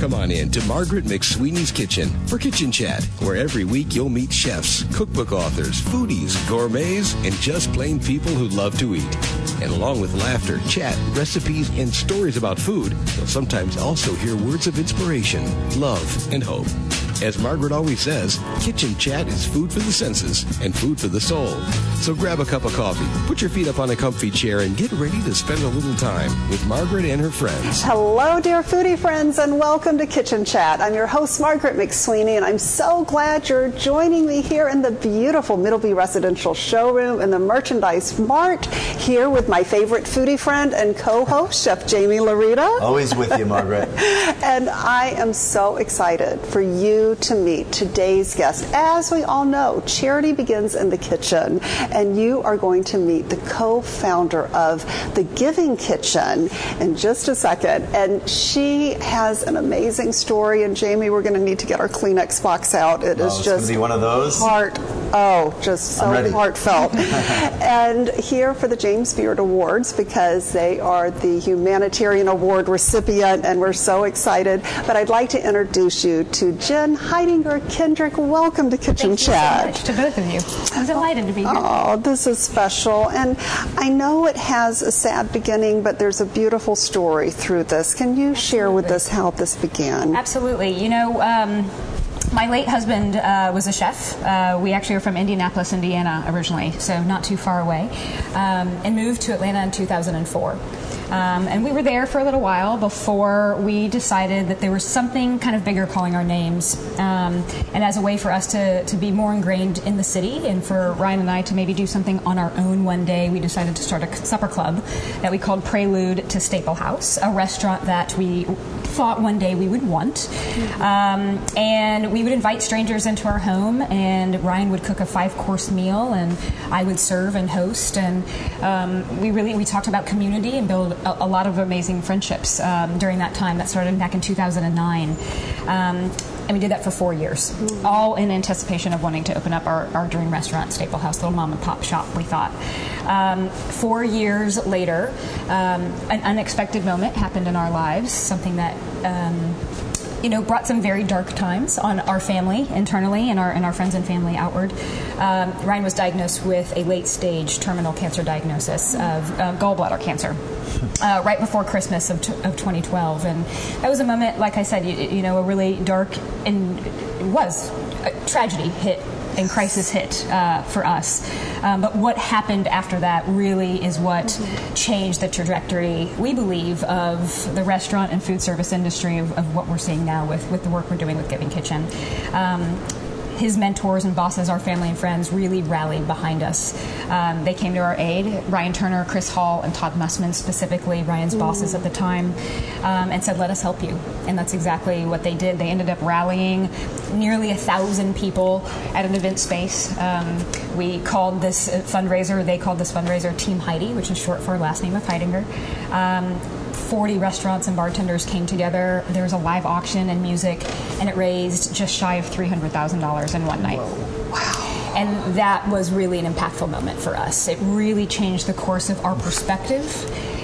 Come on in to Margaret McSweeney's Kitchen for Kitchen Chat, where every week you'll meet chefs, cookbook authors, foodies, gourmets, and just plain people who love to eat. And along with laughter, chat, recipes, and stories about food, you'll sometimes also hear words of inspiration, love, and hope. As Margaret always says, kitchen chat is food for the senses and food for the soul. So grab a cup of coffee, put your feet up on a comfy chair, and get ready to spend a little time with Margaret and her friends. Hello, dear foodie friends, and welcome to Kitchen Chat. I'm your host, Margaret McSweeney, and I'm so glad you're joining me here in the beautiful Middleby Residential Showroom in the Merchandise Mart, here with my favorite foodie friend and co-host, Chef Jamie Laurita. Always with you, Margaret. and I am so excited for you to meet today's guest. As we all know, charity begins in the kitchen, and you are going to meet the co founder of the Giving Kitchen in just a second. And she has an amazing story. And Jamie, we're going to need to get our Kleenex box out. It oh, is just be one of those. Heart, oh, just so heartfelt. and here for the James Beard Awards because they are the humanitarian award recipient, and we're so excited. But I'd like to introduce you to Jen Hidinger Kendrick. Welcome to Kitchen Thank Chat. You so much to both of you. I'm delighted to be here. Oh, this is special. And I know it has a sad beginning, but there's a beautiful story through this. Can you Absolutely. share with us how this began? Absolutely. You know, um, my late husband uh, was a chef. Uh, we actually are from Indianapolis, Indiana originally, so not too far away, um, and moved to Atlanta in 2004. Um, and we were there for a little while before we decided that there was something kind of bigger calling our names. Um, and as a way for us to, to be more ingrained in the city and for Ryan and I to maybe do something on our own one day, we decided to start a supper club that we called Prelude to Staple House, a restaurant that we thought one day we would want. Um, and we would invite strangers into our home, and Ryan would cook a five course meal, and I would serve and host. And um, we really we talked about community and a, a lot of amazing friendships um, during that time. That started back in 2009. Um, and we did that for four years, mm. all in anticipation of wanting to open up our, our dream restaurant, Staple House, little mom and pop shop, we thought. Um, four years later, um, an unexpected moment happened in our lives, something that um, you know, brought some very dark times on our family internally and our and our friends and family outward. Um, Ryan was diagnosed with a late stage terminal cancer diagnosis of uh, gallbladder cancer. Uh, right before Christmas of, t- of 2012, and that was a moment, like I said, you, you know, a really dark and it was a tragedy hit and crisis hit uh, for us. Um, but what happened after that really is what mm-hmm. changed the trajectory, we believe, of the restaurant and food service industry of, of what we're seeing now with, with the work we're doing with Giving Kitchen. Um, his mentors and bosses, our family and friends, really rallied behind us. Um, they came to our aid. Ryan Turner, Chris Hall, and Todd Mussman, specifically Ryan's mm. bosses at the time, um, and said, "Let us help you." And that's exactly what they did. They ended up rallying nearly a thousand people at an event space. Um, we called this fundraiser. They called this fundraiser Team Heidi, which is short for last name of Hidinger um, 40 restaurants and bartenders came together. There was a live auction and music, and it raised just shy of $300,000 in one night. Whoa. Wow. And that was really an impactful moment for us. It really changed the course of our perspective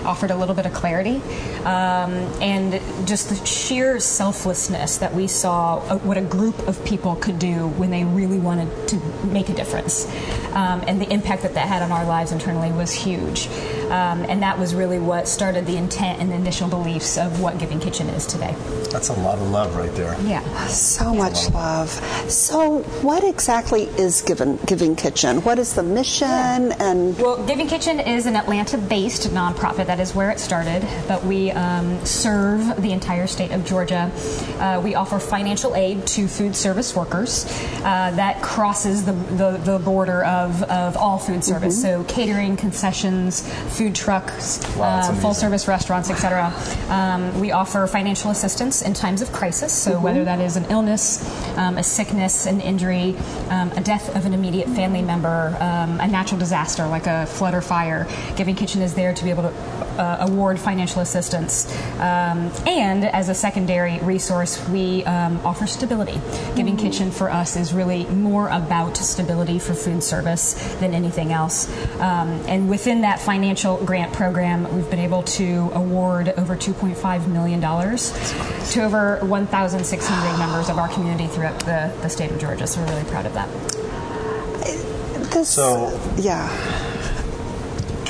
offered a little bit of clarity, um, and just the sheer selflessness that we saw uh, what a group of people could do when they really wanted to make a difference, um, and the impact that that had on our lives internally was huge, um, and that was really what started the intent and the initial beliefs of what Giving Kitchen is today. That's a lot of love right there. Yeah, so yeah. much love. So, what exactly is Giving Giving Kitchen? What is the mission? Yeah. And well, Giving Kitchen is an Atlanta-based nonprofit that that is where it started, but we um, serve the entire state of Georgia. Uh, we offer financial aid to food service workers. Uh, that crosses the, the, the, border of, of all food service, mm-hmm. so catering, concessions, food trucks, wow, uh, full service restaurants, etc. Um, we offer financial assistance in times of crisis, so mm-hmm. whether that is an illness, um, a sickness, an injury, um, a death of an immediate family member, um, a natural disaster like a flood or fire, Giving Kitchen is there to be able to uh, award financial assistance. Um, and as a secondary resource, we um, offer stability. Giving Kitchen for us is really more about stability for food service than anything else. Um, and within that financial grant program, we've been able to award over $2.5 million to over 1,600 members of our community throughout the, the state of Georgia. So we're really proud of that. This, So- yeah.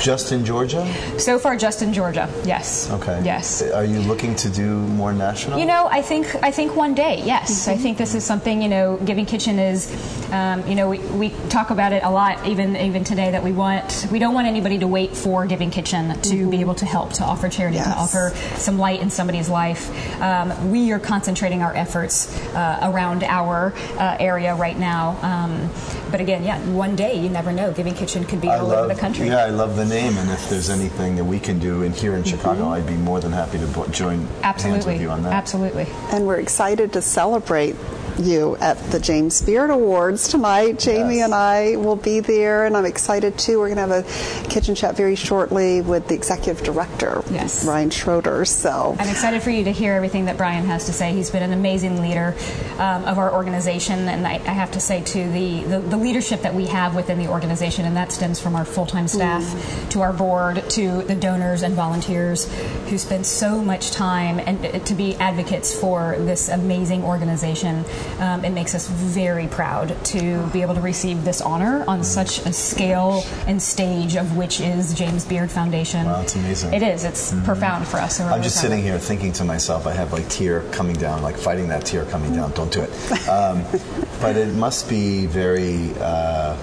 Just in Georgia? So far, just in Georgia, yes. Okay. Yes. Are you looking to do more national? You know, I think I think one day, yes. I think this is something. You know, Giving Kitchen is. Um, you know, we, we talk about it a lot, even even today, that we want we don't want anybody to wait for Giving Kitchen to be able to help, to offer charity, Yes. to offer some light in somebody's life. Um, we are concentrating our efforts uh, around our uh, area right now. Um, but again, yeah, one day you never know. Giving Kitchen could be I all love, over the country. Yeah, I love the name, and if there's anything that we can do in here in mm-hmm. Chicago, I'd be more than happy to bo- join hands Absolutely, with you on that. absolutely. And we're excited to celebrate you at the James Beard Awards tonight. Jamie Yes. and I will be there, and I'm excited too. We're going to have a kitchen chat very shortly with the executive director, Yes. Bryan Schroeder. So I'm excited for you to hear everything that Bryan has to say. He's been an amazing leader um, of our organization, and I, I have to say, too, the, the, the leadership that we have within the organization, and that stems from our full time staff to our board to the donors and volunteers who spend so much time and to be advocates for this amazing organization. Um, it makes us very proud to be able to receive this honor on such a scale and stage of which is James Beard Foundation. Wow, it's amazing. It is. It's profound for us. so I'm just sitting here thinking to myself, I have like tear coming down, like fighting that tear coming down. Don't do it. Um, but it must be very. Uh,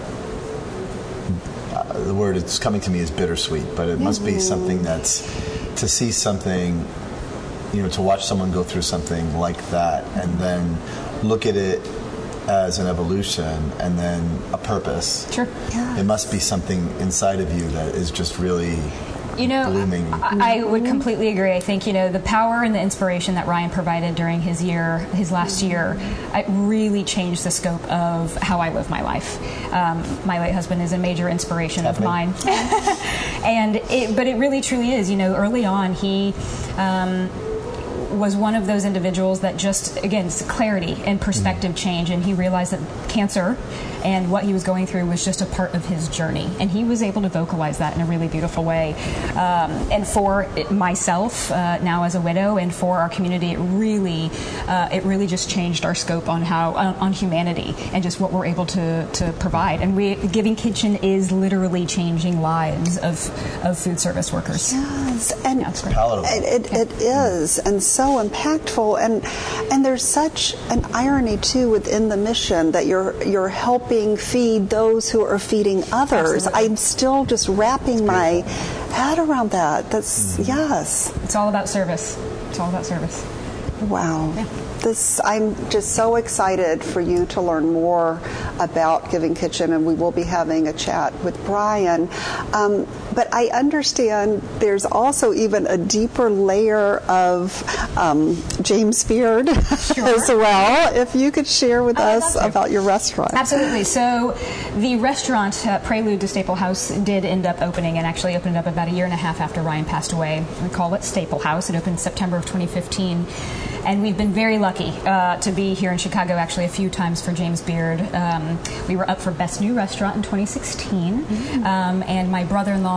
uh, the word that's coming to me is bittersweet, but it must be something that's to see something, you know, to watch someone go through something like that and then look at it as an evolution and then a purpose. Sure. It must be something inside of you that is just really You know, blooming. I, I would completely agree. I think you know the power and the inspiration that Ryan provided during his year, his last year, it really changed the scope of how I live my life. Um, my late husband is a major inspiration of mine, and it, but it really truly is. You know, early on he. Um, was one of those individuals that just again clarity and perspective mm-hmm. change and he realized that cancer and what he was going through was just a part of his journey. And he was able to vocalize that in a really beautiful way. Um, and for myself uh, now as a widow and for our community it really uh, it really just changed our scope on how on, on humanity and just what we're able to, to provide. And we giving kitchen is literally changing lives of, of food service workers. Yes, and Yeah, it's great. Palatable. It, it, it is, and so impactful, and and there's such an irony too within the mission that you're you're helping feed those who are feeding others. Absolutely. I'm still just wrapping my head around that. That's yes, it's all about service it's all about service wow. This I'm just so excited for you to learn more about Giving Kitchen, and we will be having a chat with Bryan. Um, but I understand there's also even a deeper layer of um, James Beard as well. If you could share with Oh, I'd us about your restaurant. Absolutely. So, the restaurant uh, Prelude to Staple House did end up opening, and actually opened up about a year and a half after Ryan passed away. We call it Staple House. It opened September of 2015, and we've been very lucky uh, to be here in Chicago actually a few times for James Beard. Um, we were up for Best New Restaurant in 2016, um, and my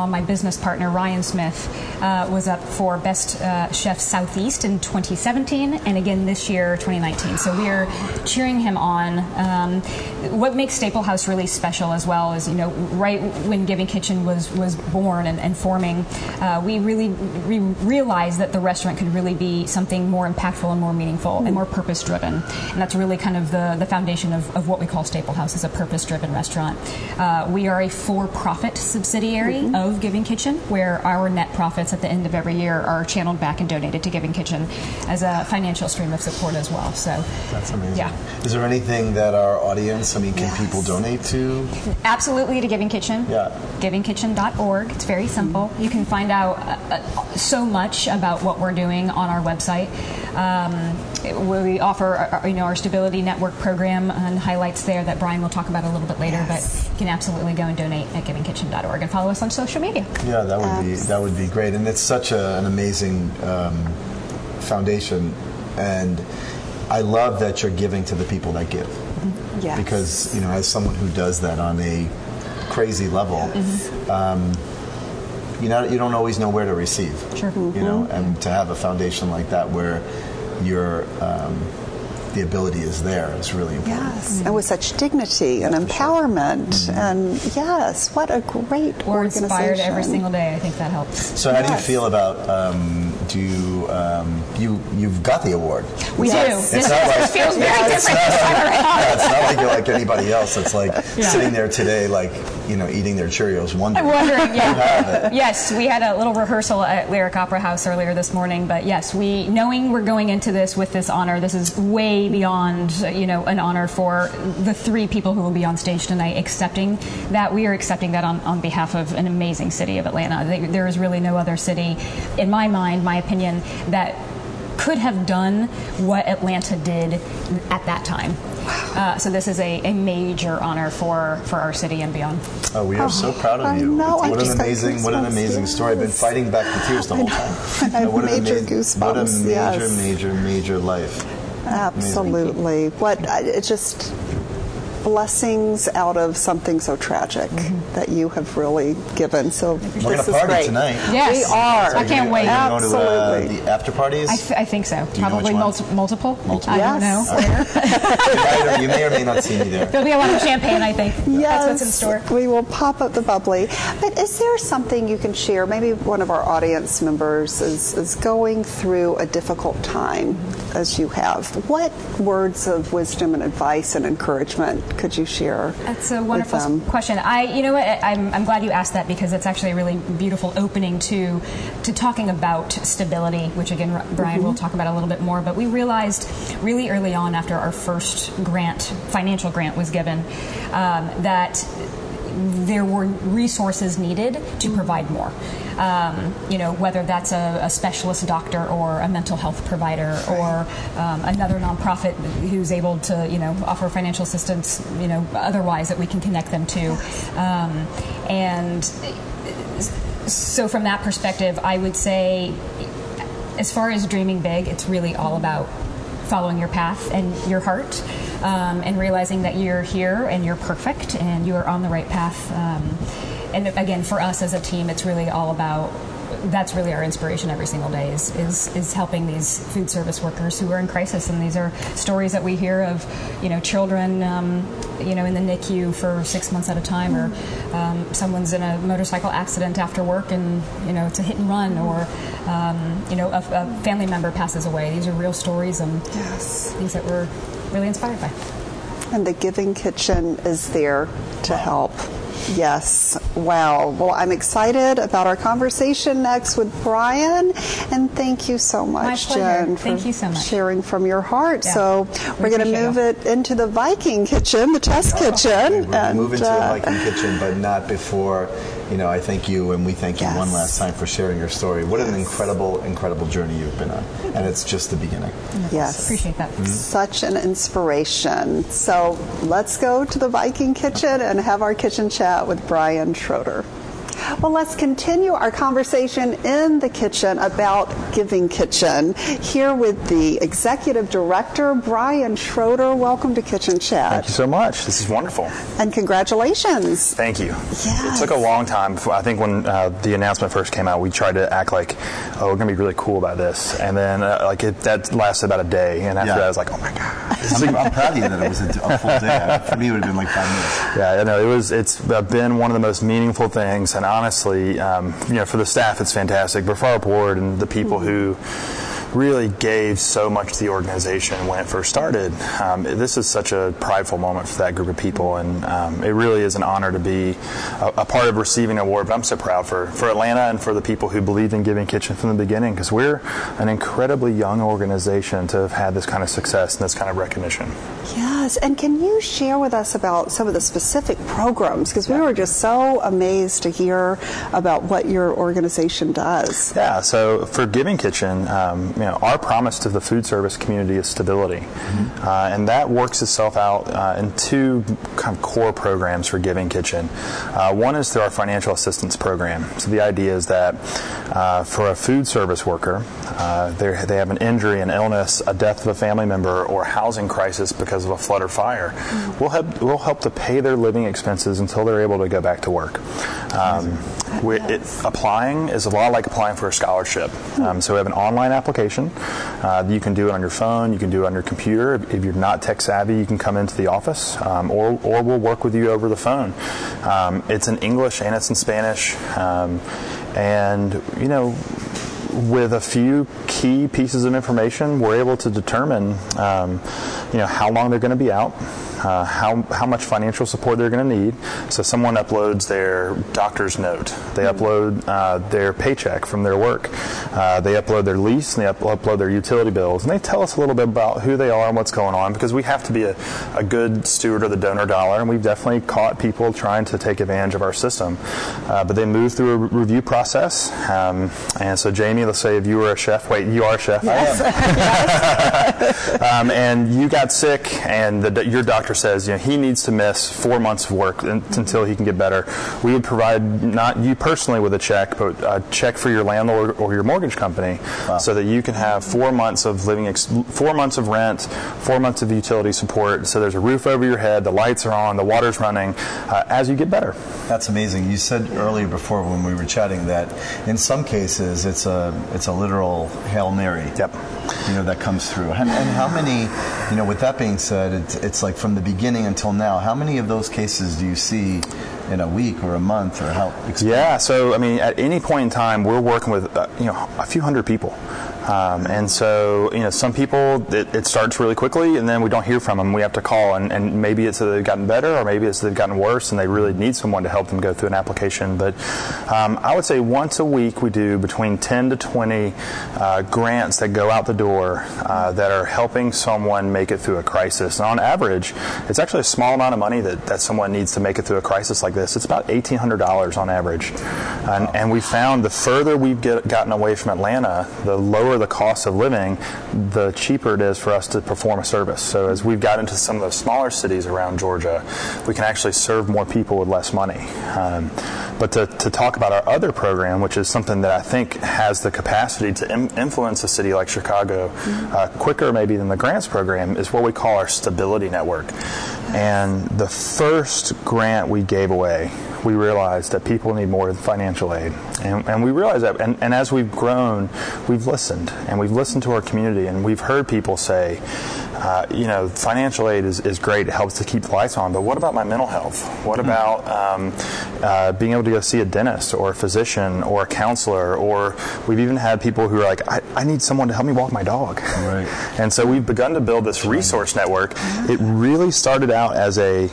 brother-in-law, my business partner Ryan Smith, uh, was up for Best uh, Chef Southeast in 2017, and again this year 2019. So we are cheering him on. Um, what makes Staple House really special as well is, you know, right when Giving Kitchen was was born and, and forming, uh, we really re- realized that the restaurant could really be something more impactful and more meaningful and more purpose driven. And that's really kind of the, the foundation of, of what we call Staple House as a purpose driven restaurant. Uh, we are a for profit subsidiary of Giving Kitchen, where our net profits at the end of every year are channeled back and donated to Giving Kitchen as a financial stream of support as well. So That's amazing. Yeah. Is there anything that our audience, I mean, can Yes. people donate to? Absolutely to Giving Kitchen. Yeah. GivingKitchen.org. It's very simple. You can find out uh, uh, so much about what we're doing on our website. Um, we offer, uh, you know, our Stability Network program and highlights there that Bryan will talk about a little bit later. Yes. But you can absolutely go and donate at GivingKitchen.org and follow us on social media. Media. Yeah, that would be that would be great, and it's such a, an amazing um, foundation, and I love that you're giving to the people that give. Yes. Because you know, as someone who does that on a crazy level, um, you know, you don't always know where to receive. Sure. You know, and to have a foundation like that where your um, the ability is there is really important. Yes, and with such dignity and empowerment, and yes, what a great We're organization. inspired every single day. I think that helps. So, how do you feel about? Um, do um, you you've got the award? We Yes. do. It's not like- feels very It's different not like, yeah, it's not like you're like anybody else. It's like Yeah. sitting there today, like you know, eating their Cheerios, wondering. I'm wondering, yeah. yes, we had a little rehearsal at Lyric Opera House earlier this morning, but yes, we knowing we're going into this with this honor, this is way beyond, you know, an honor for the three people who will be on stage tonight accepting that. We are accepting that on, on behalf of an amazing city of Atlanta. There- There is really no other city, in my mind, my opinion, that could have done what Atlanta did at that time. Uh, so this is a, a major honor for, for our city and beyond. Oh, we are so proud of you. know, what an just got amazing, what an goosebumps, amazing story. I've been fighting back the tears the whole time. I have what an major amazing- What a major, yes. major, major life. Absolutely. What it just blessings out of something so tragic that you have really given. So We're this gonna is party great. tonight. Yes. we are. I can't wait. Are you going to uh, Absolutely. the after parties? I, th- I think so. you know Probably which one? multi- multiple. Multiple. I don't know. you, you may or may not see me there. There'll be a lot of champagne, I think. Yes, That's what's in store. we will pop up the bubbly. But is there something you can share? Maybe one of our audience members is, is going through a difficult time, as you have. What words of wisdom and advice and encouragement could you share? That's a wonderful question. I, you know what? I'm, I'm glad you asked that because it's actually a really beautiful opening to to talking about stability, which again Bryan will talk about a little bit more. But we realized really early on after our first grant, financial grant, was given, um, that there were resources needed to provide more. Um, you know, whether that's a, a specialist doctor or a mental health provider or um, another nonprofit who's able to, you know, offer financial assistance, you know, otherwise that we can connect them to. Um, and so, from that perspective, I would say, as far as dreaming big, it's really all about following your path and your heart um, and realizing that you're here and you're perfect and you are on the right path. Um, and again, for us as a team, it's really all about that's really our inspiration every single day is, is, is helping these food service workers who are in crisis. And these are stories that we hear of, you know, children, um, you know, in the NICU for six months at a time, or um, someone's in a motorcycle accident after work and, you know, it's a hit and run, or, um, you know, a, a family member passes away. These are real stories and Yes. things that we're really inspired by. And the Giving Kitchen is there to help. Yes. Wow. Well, I'm excited about our conversation next with Bryan. And thank you so much. Jen, for Thank you so much. sharing from your heart. Yeah. So we're going to move you. it into the Viking kitchen, the test kitchen. We're going to and, move into uh, the Viking kitchen, but not before, you know, I thank you and we thank you one last time for sharing your story. What an incredible, incredible journey you've been on. And it's just the beginning. Yes. Appreciate that. Mm-hmm. Such an inspiration. So let's go to the Viking kitchen and have our kitchen chat with Bryan Schroeder. Well, let's continue our conversation in the kitchen about Giving Kitchen. Here with the executive director, Bryan Schroeder. Welcome to Kitchen Chat. Thank you so much. This is wonderful. And congratulations. Thank you. Yes. It took a long time. I think when uh, the announcement first came out, we tried to act like, oh, we're going to be really cool about this. And then, uh, like, it, that lasted about a day. And after Yeah. that, I was like, oh my God. I'm, I'm proud of you that it was a, a full day. For me, it would have been like five minutes. Yeah, no, it was. It's been one of the most meaningful things, and honestly, um, you know, for the staff, it's fantastic. But for our board and the people who really gave so much to the organization when it first started, um, this is such a prideful moment for that group of people, and um, it really is an honor to be a, a part of receiving an award. But I'm so proud for for Atlanta and for the people who believed in Giving Kitchen from the beginning, because we're an incredibly young organization to have had this kind of success and this kind of recognition. Yes. And can you share with us about some of the specific programs? Because we were just so amazed to hear about what your organization does. Yeah, so for Giving Kitchen, um, you know, our promise to the food service community is stability, mm-hmm. uh, and that works itself out uh, in two kind of core programs for Giving Kitchen. Uh, one is through our financial assistance program. So the idea is that uh, for a food service worker, uh, they have an injury, an illness, a death of a family member, or a housing crisis because of a flood or fire, mm-hmm. we'll help we'll help to pay their living expenses until they're able to go back to work. Um, we, it, applying is a lot like applying for a scholarship. Um, so we have an online application. Uh, you can do it on your phone. You can do it on your computer. If you're not tech savvy, you can come into the office, um, or or we'll work with you over the phone. Um, it's in English and it's in Spanish, um, and you know with a few key pieces of information, we're able to determine, um, you know, how long they're going to be out, uh, how, how much financial support they're going to need. So someone uploads their doctor's note, they mm-hmm. upload uh, their paycheck from their work, uh, they upload their lease, and they up- upload their utility bills, and they tell us a little bit about who they are and what's going on because we have to be a, a good steward of the donor dollar, and we've definitely caught people trying to take advantage of our system. Uh, but they move through a re- review process, um, and so Jamie, let's say if you were a chef, wait, you are a chef, yes. um, and you got sick, and the, your doctor doctor says you know he needs to miss four months of work until he can get better, we would provide not you personally with a check, but a check for your landlord or your mortgage company, wow. so that you can have four months of living, ex- four months of rent, four months of utility support. So there's a roof over your head, the lights are on, the water's running, uh, as you get better. That's amazing. You said earlier before when we were chatting that in some cases it's a it's a literal hail mary. Yep. You know that comes through. And, and how many? You know, with that being said, it's, it's like from the beginning until now, how many of those cases do you see in a week or a month or how? Yeah, so I mean, at any point in time, we're working with uh, you know a few hundred people. Um, and so, you know, some people it, it, starts really quickly, and then we don't hear from them. We have to call, and, and maybe it's that they've gotten better, or maybe it's they've gotten worse, and they really need someone to help them go through an application. But um, I would say once a week we do between 10 to 20 uh, grants that go out the door uh, that are helping someone make it through a crisis. And on average, it's actually a small amount of money that, that someone needs to make it through a crisis like this. It's about $1,800 on average. And, and we found the further we've get, gotten away from Atlanta, the lower the cost of living, the cheaper it is for us to perform a service. So as we've got into some of the smaller cities around Georgia, we can actually serve more people with less money. Um, but to, to, talk about our other program, which is something that I think has the capacity to Im- influence a city like Chicago uh, quicker maybe than the grants program, is what we call our stability network. And the first grant we gave away we realized that people need more financial aid. And, and we realized that. And, and as we've grown, we've listened and we've listened to our community and we've heard people say, uh, you know, financial aid is, is great. It helps to keep the lights on. But what about my mental health? What mm-hmm. about um, uh, being able to go see a dentist or a physician or a counselor? Or we've even had people who are like, I, I need someone to help me walk my dog. Right. and so we've begun to build this resource network. It really started out as a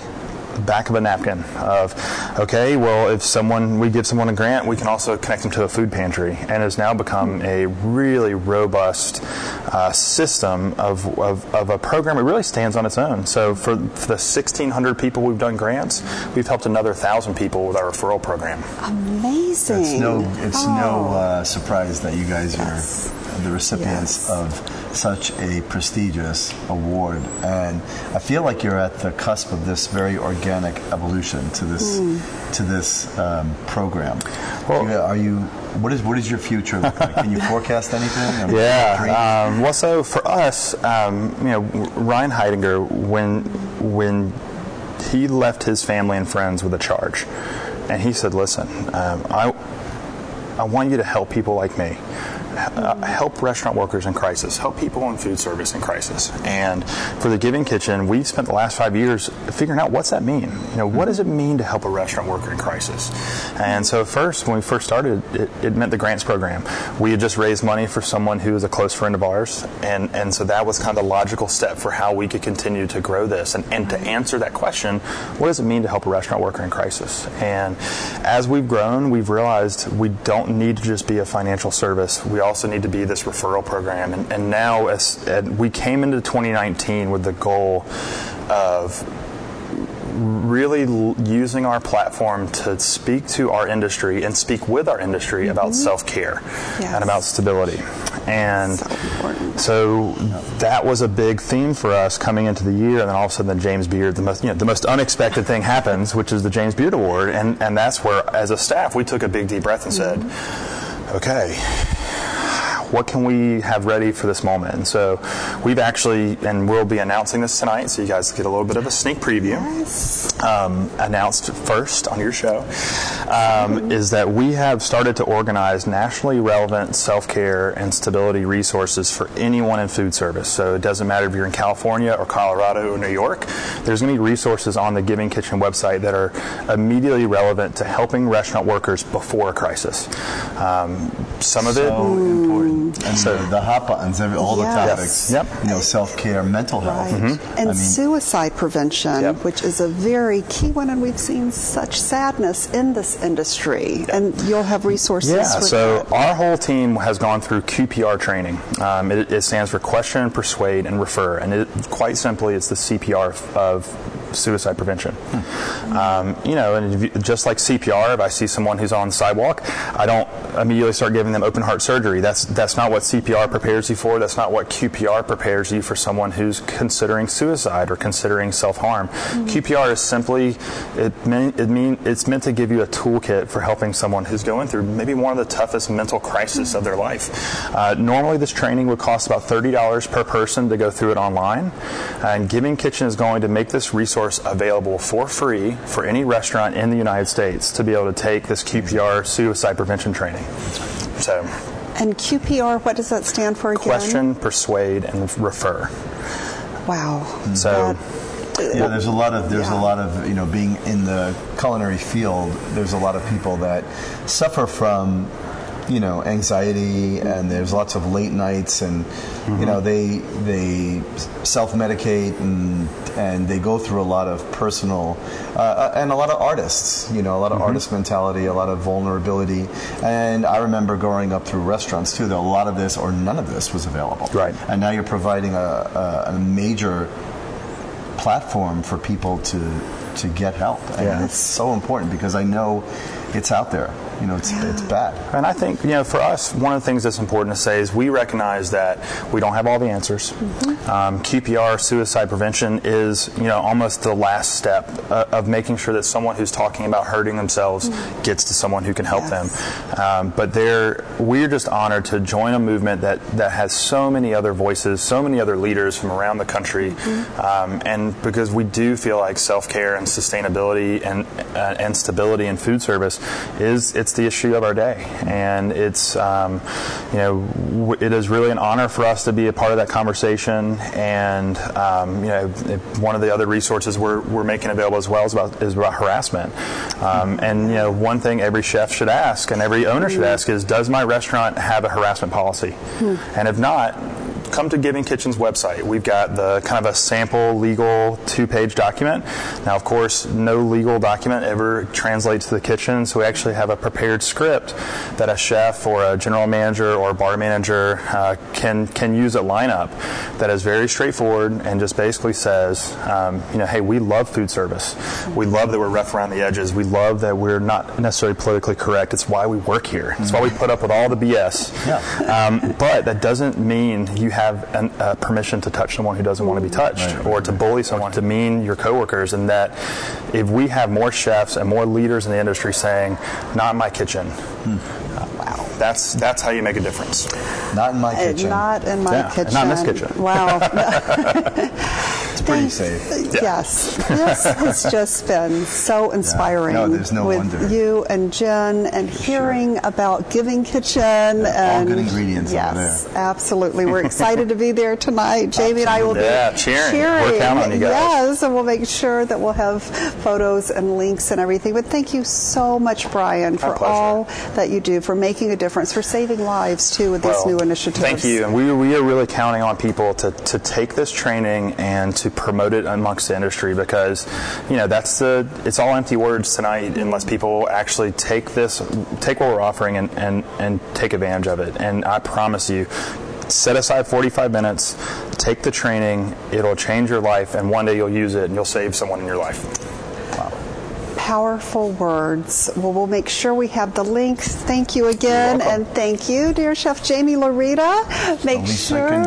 back of a napkin of, okay, well, if someone, we give someone a grant, we can also connect them to a food pantry. And has now become a really robust uh, system of, of, of, a program. It really stands on its own. So for, for the 1,600 people we've done grants, we've helped another 1,000 people with our referral program. Amazing. It's no, it's oh. no uh, surprise that you guys yes. are the recipients yes. of such a prestigious award. And I feel like you're at the cusp of this very organic evolution to this mm. to this um, program. Well, are you? What is what is your future look like? Can you forecast anything? yeah. Um, well, so for us, um, you know, Ryan Hidinger, when when he left his family and friends with a charge, and he said, "Listen, um, I." I want you to help people like me uh, help restaurant workers in crisis, help people in food service in crisis. And for the Giving Kitchen, we've spent the last five years figuring out what's that mean. You know, what does it mean to help a restaurant worker in crisis? And so first, when we first started, it, it meant the grants program. We had just raised money for someone who was a close friend of ours, and and so that was kind of the logical step for how we could continue to grow this and, and to answer that question, what does it mean to help a restaurant worker in crisis? And as we've grown, we've realized we don't need to just be a financial service. We also need to be this referral program. And, and now, as, we came into 2019 with the goal of really l- using our platform to speak to our industry and speak with our industry mm-hmm. about self care Yes. and about stability. And So so that was a big theme for us coming into the year, and then all of a sudden the James Beard, the most you know, the most unexpected thing happens, which is the James Beard Award, and and that's where, as a staff, we took a big deep breath and said, mm-hmm. okay. What can we have ready for this moment? And so we've actually, and we'll be announcing this tonight, so you guys get a little bit of a sneak preview um, announced first on your show um, is that we have started to organize nationally relevant self care and stability resources for anyone in food service. So it doesn't matter if you're in California or Colorado or New York, there's going to be resources on the Giving Kitchen website that are immediately relevant to helping restaurant workers before a crisis. Um, some of it. important. And So- the, the hot buttons, every, all Yes. the topics. Yep. You know, self care, mental health. Right. Mm-hmm. And I mean, suicide prevention, Yep. which is a very key one, and we've seen such sadness in this industry. And you'll have resources Yeah, so that. our whole team has gone through QPR training. Um, it, it stands for Question, Persuade, and Refer, and it, quite simply, it's the CPR of suicide prevention. Um, you know, and you, just like CPR, if I see someone who's on the sidewalk, I don't immediately start giving them open heart surgery. That's that's not what CPR prepares you for. That's not what QPR prepares you for someone who's considering suicide or considering self harm. QPR is simply it mean, it mean it's meant to give you a toolkit for helping someone who's going through maybe one of the toughest mental crises of their life. Uh, normally, this training would cost about thirty dollars per person to go through it online, and Giving Kitchen is going to make this resource available for free for any restaurant in the United States to be able to take this QPR suicide prevention training. So, And QPR, what does that stand for again? question, persuade, and refer. Wow. So. That- Yeah, there's a lot of there's Yeah. a lot of you know being in the culinary field. There's a lot of people that suffer from you know anxiety, and there's lots of late nights, and you know mm-hmm. they they self medicate and and they go through a lot of personal uh, uh, and a lot of artists. You know, a lot of mm-hmm. artist mentality, a lot of vulnerability, and I remember growing up through restaurants too. That a lot of this or none of this was available. Right. And now you're providing a, a, a major platform for people to to get help, and Yeah. it's so important because I know it's out there. You know, it's it's bad. And I think, you know, for us, one of the things that's important to say is we recognize that we don't have all the answers. Um, QPR, suicide prevention, is, you know, almost the last step uh, of making sure that someone who's talking about hurting themselves gets to someone who can help Yes. them. Um, but there, we're just honored to join a movement that, that has so many other voices, so many other leaders from around the country. Um, and because we do feel like self care and sustainability and, uh, and stability in food service is it's the issue of our day. And it's, um, you know, w- it is really an honor for us to be a part of that conversation. And, um, you know, it- one of the other resources we're, we're making available as well is about, is about harassment. Um, and, you know, one thing every chef should ask and every owner should ask is, does my restaurant have a harassment policy? And if not, come to Giving Kitchen's website. We've got the kind of a sample legal two-page document. Now, of course, no legal document ever translates to the kitchen, so we actually have a prepared script that a chef or a general manager or a bar manager uh, can can use at lineup that is very straightforward and just basically says, um, you know, hey, we love food service. We love that we're rough around the edges. We love that we're not necessarily politically correct. It's why we work here. It's why we put up with all the BS. Yeah. Um, but that doesn't mean you have an, uh, permission to touch someone who doesn't want to be touched Right. or to bully someone, to mean your coworkers. And that if we have more chefs and more leaders in the industry saying, not in my kitchen, wow, that's, that's how you make a difference. Not in my Uh, kitchen. Not in my Yeah, kitchen. not in this kitchen. Wow. it's pretty safe. Yes, this has just been so inspiring. No, there's no with wonder. you and Jen, and hearing about Giving Kitchen. and good ingredients over Yes, absolutely. We're excited to be there tonight. Jamie and I will Yeah, be cheering. We're counting on you guys. Yes, and we'll make sure that we'll have photos and links and everything. But thank you so much, Bryan, for all that you do, for making a difference, for saving lives too with these Well, new initiatives. Thank you. And we, we are really counting on people to, to take this training and to promote it amongst the industry because, you know, that's the, it's all empty words tonight unless people actually take this, take what we're offering and, and, and take advantage of it. And I promise you, set aside 45 minutes, Take the training, it'll change your life, and one day you'll use it and you'll save someone in your life. Powerful words. Well, we'll make sure we have the links. Thank you again, and thank you, dear Chef Jamie Laurita. Make sure,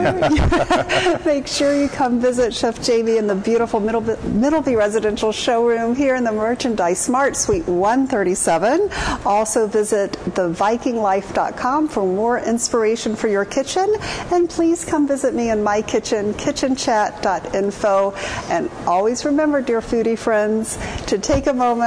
make sure you come visit Chef Jamie in the beautiful Middleby, Middleby Residential Showroom here in the Merchandise Mart Suite 137. Also visit thevikinglife.com for more inspiration for your kitchen, and please come visit me in my kitchen, kitchenchat.info. And always remember, dear foodie friends, to take a moment